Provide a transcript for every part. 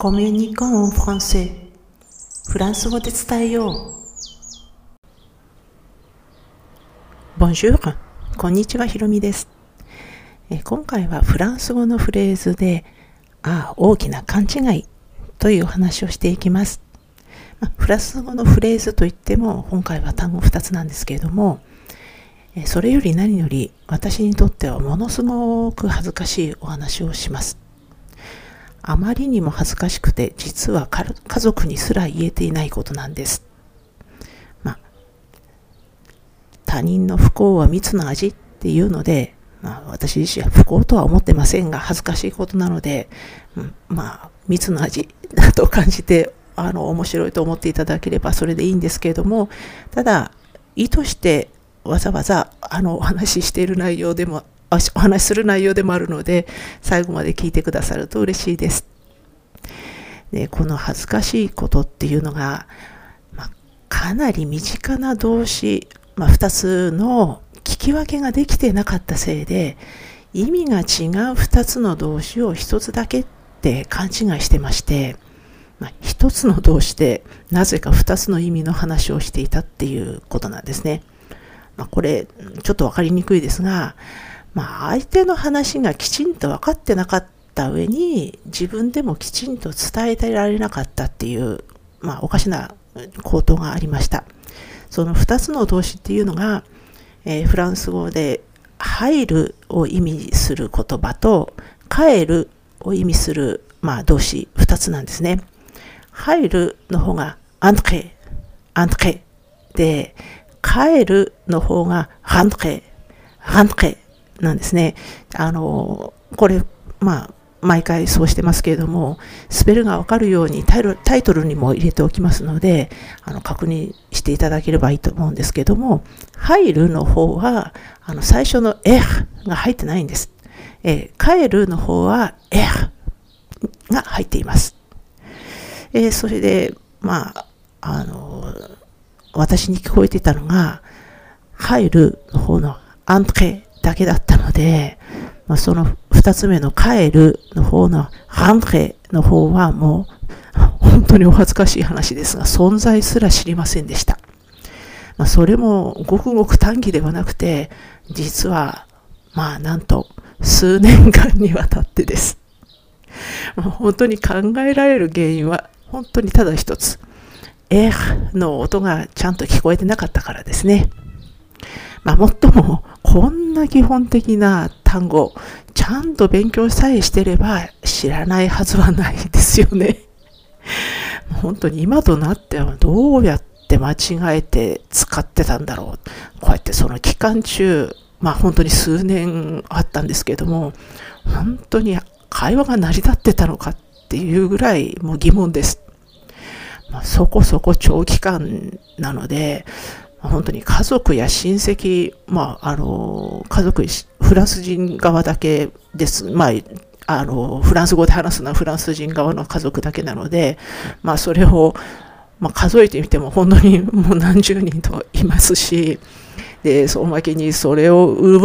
コミュニコンフランセフランス語で伝えよう。Bonjour こんにちは、ひろみです。え今回はフランス語のフレーズで、ああ、大きな勘違いというお話をしていきます。まフランス語のフレーズといっても、今回は単語2つなんですけれども、それより何より私にとってはものすごく恥ずかしいお話をします。あまりにも恥ずかしくて、実は家族にすら言えていないことなんです。まあ、他人の不幸は蜜の味っていうので、まあ、私自身は不幸とは思ってませんが、恥ずかしいことなので、うん、まあ、蜜の味だと感じて、あの、面白いと思っていただければそれでいいんですけれども、ただ、意図してわざわざ、あの、お話ししている内容でもお話しする内容でもあるので、最後まで聞いてくださると嬉しいです。でこの恥ずかしいことっていうのが、まあ、かなり身近な動詞、まあ、2つの聞き分けができてなかったせいで、意味が違う2つの動詞を1つだけって勘違いしてまして、まあ、1つの動詞でなぜか2つの意味の話をしていたっていうことなんですね。まあ、これ、ちょっとわかりにくいですが、まあ、相手の話がきちんと分かってなかった上に、自分でもきちんと伝えてられなかったっていう、まあ、おかしな口頭がありました。その2つの動詞っていうのが、えー、フランス語で入るを意味する言葉と帰るを意味する、まあ、動詞2つなんですね。入るの方がアントレ、アントレで、帰るの方がハントレ、ハントレなんですね。あの、これ、まあ、毎回そうしてますけれども、スペルがわかるようにタイトルにも入れておきますので、あの、確認していただければいいと思うんですけども、入るの方は、あの、最初のエが入ってないんです。え、帰るの方はエが入っています。えー、それで、まあ、あの、私に聞こえていたのが、入るの方のアントレだけだったので、まあ、その二つ目の帰るの方のハンレの方はもう本当にお恥ずかしい話ですが、存在すら知りませんでした。まあ、それもごくごく短期ではなくて、実は、まあなんと数年間にわたってです。まあ、本当に考えられる原因は本当にただ一つ。えの音がちゃんと聞こえてなかったからですね。まあ、もっとも、こんな基本的な単語、ちゃんと勉強さえしてれば知らないはずはないですよね。本当に今となってはどうやって間違えて使ってたんだろう。こうやってその期間中、まあ本当に数年あったんですけども、本当に会話が成り立ってたのかっていうぐらいもう疑問です。まあ、そこそこ長期間なので、本当に家族や親戚、まあ、あの、家族、フランス人側だけです。まあ、あの、フランス語で話すのはフランス人側の家族だけなので、まあ、それを、まあ、数えてみても本当にもう何十人といますし、で、そのわけにそれを上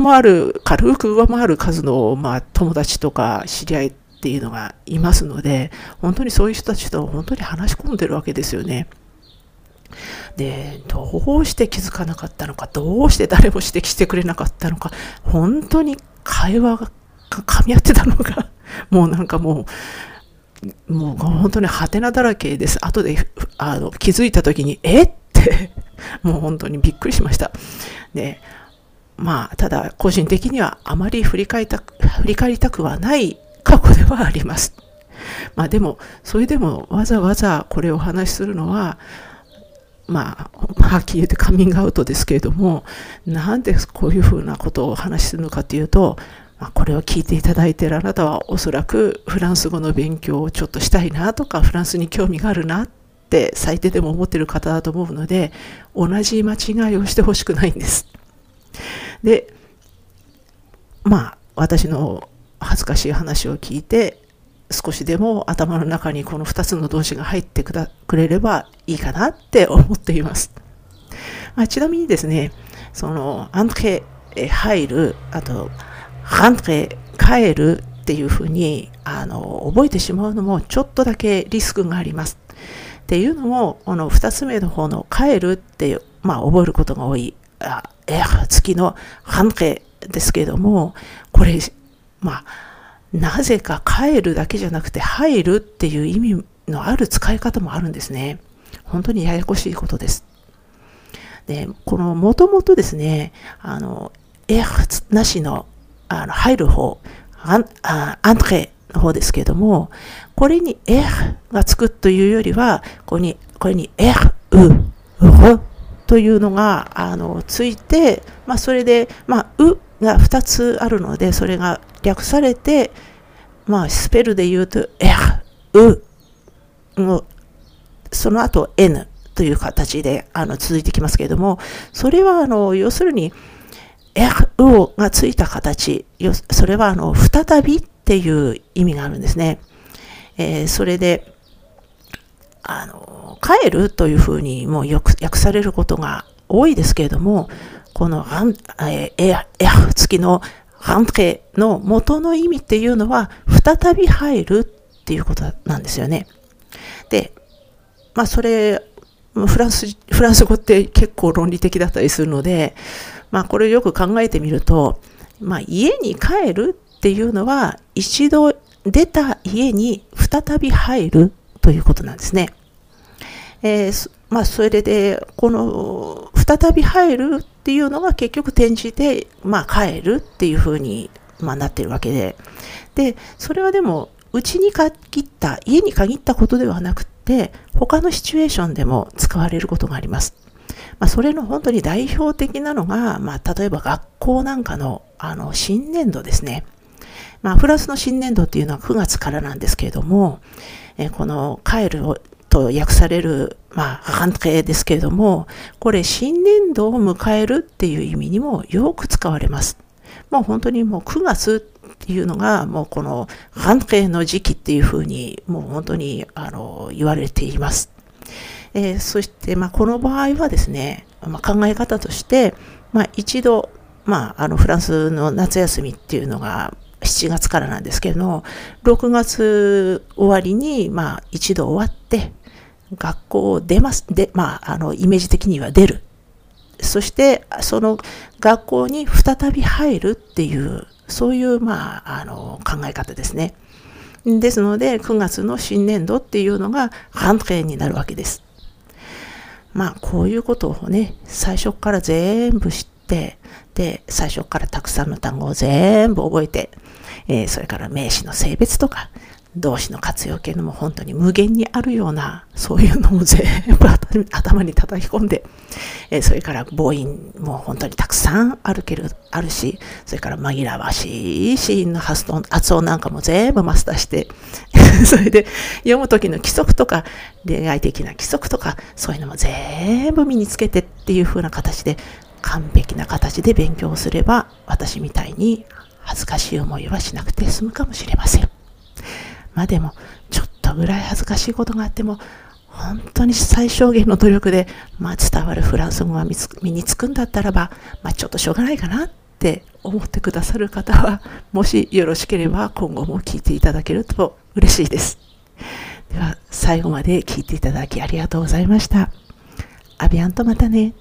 回る、軽く上回る数の、まあ、友達とか知り合いっていうのがいますので、本当にそういう人たちと本当に話し込んでるわけですよね。で、どうして気づかなかったのか、どうして誰も指摘してくれなかったのか、本当に会話が噛み合ってたのが、もうなんかもう、もう本当にハテナだらけです。後であの気づいた時に、えってもう本当にびっくりしました。で、まあ、ただ個人的にはあまり振り返た振り返りたくはない過去ではあります。まあでも、それでもわざわざこれをお話しするのは、まあ、はっきり言ってカミングアウトですけれども、なんでこういうふうなことをお話しするのかというと、まあ、これを聞いていただいているあなたはおそらくフランス語の勉強をちょっとしたいなとか、フランスに興味があるなって最低でも思っている方だと思うので、同じ間違いをしてほしくないんです。で、まあ、私の恥ずかしい話を聞いて、少しでも頭の中にこの2つの動詞が入ってくだくれればいいかなって思っています。まあ、ちなみにですね、その、アントレ、入る、あと、ハントレ、帰るっていうふうにあの覚えてしまうのもちょっとだけリスクがあります。っていうのも、この2つ目の方の帰るっていう、まあ覚えることが多い、あえ月の半径ですけれども、これ、まあ、なぜか帰るだけじゃなくて入るっていう意味のある使い方もあるんですね。本当にややこしいことです。で、このもともとですね、あの、エなしのあの入る方、アンアントレの方ですけれども、これにエがつくというよりは、ここに、これにエう、うというのが、あの、ついて、まあ、それで、まあ、うが2つあるので、それが略されて、まあ、スペルで言うと、エう、その後 N という形であの続いてきますけれども、それはあの要するに、R がついた形、それはあの再びっていう意味があるんですね。えー、それで、あの、帰るというふうにもうよく訳されることが多いですけれども、この、えー、付きのハンケの元の意味っていうのは、再び入るっていうことなんですよね。で、まあそれ、フランス、フランス語って結構論理的だったりするので、まあこれよく考えてみると、まあ家に帰るっていうのは一度出た家に再び入るということなんですね。えー、まあそれで、この再び入るっていうのが結局転じて、まあ帰るっていうふうに、まあ、なってるわけで。で、それはでも、うちに限った、家に限ったことではなくて、他のシチュエーションでも使われることがあります。まあ、それの本当に代表的なのが、まあ、例えば学校なんかの、あの、新年度ですね。まあ、フランスの新年度っていうのは9月からなんですけれども、えこの帰ると訳される、まあ、判定ですけれども、これ新年度を迎えるっていう意味にもよく使われます。もう本当にもう9月っていうのが、もうこの判定の時期っていうふうに、もう本当にあの言われています。えー、そして、まあ、この場合はですね、まあ、考え方として、まあ、一度、まあ、あのフランスの夏休みっていうのが7月からなんですけども、6月終わりに、まあ、一度終わって、学校を出ます。で、まあ、あの、イメージ的には出る。そして、その学校に再び入るっていう、そういう、まあ、あの、考え方ですね。ですので、9月の新年度っていうのが、半年になるわけです。まあ、こういうことをね、最初から全部知って、で、最初からたくさんの単語を全部覚えて、えー、それから名詞の性別とか、動詞の活用形のも本当に無限にあるような、そういうのを全部頭に叩き込んで、えー、それから母音も本当にたくさんあるけど、あるし、それから紛らわしいシーンの発音発音なんかも全部マスターして、それで読む時の規則とか、恋愛的な規則とか、そういうのも全部身につけてっていう風な形で、完璧な形で勉強すれば、私みたいに恥ずかしい思いはしなくて済むかもしれません。までも、ちょっとぐらい恥ずかしいことがあっても、本当に最小限の努力で、まあ、伝わるフランス語が身につくんだったらば、まあ、ちょっとしょうがないかなって思ってくださる方は、もしよろしければ今後も聞いていただけると嬉しいです。では、最後まで聞いていただきありがとうございました。アビアンとまたね。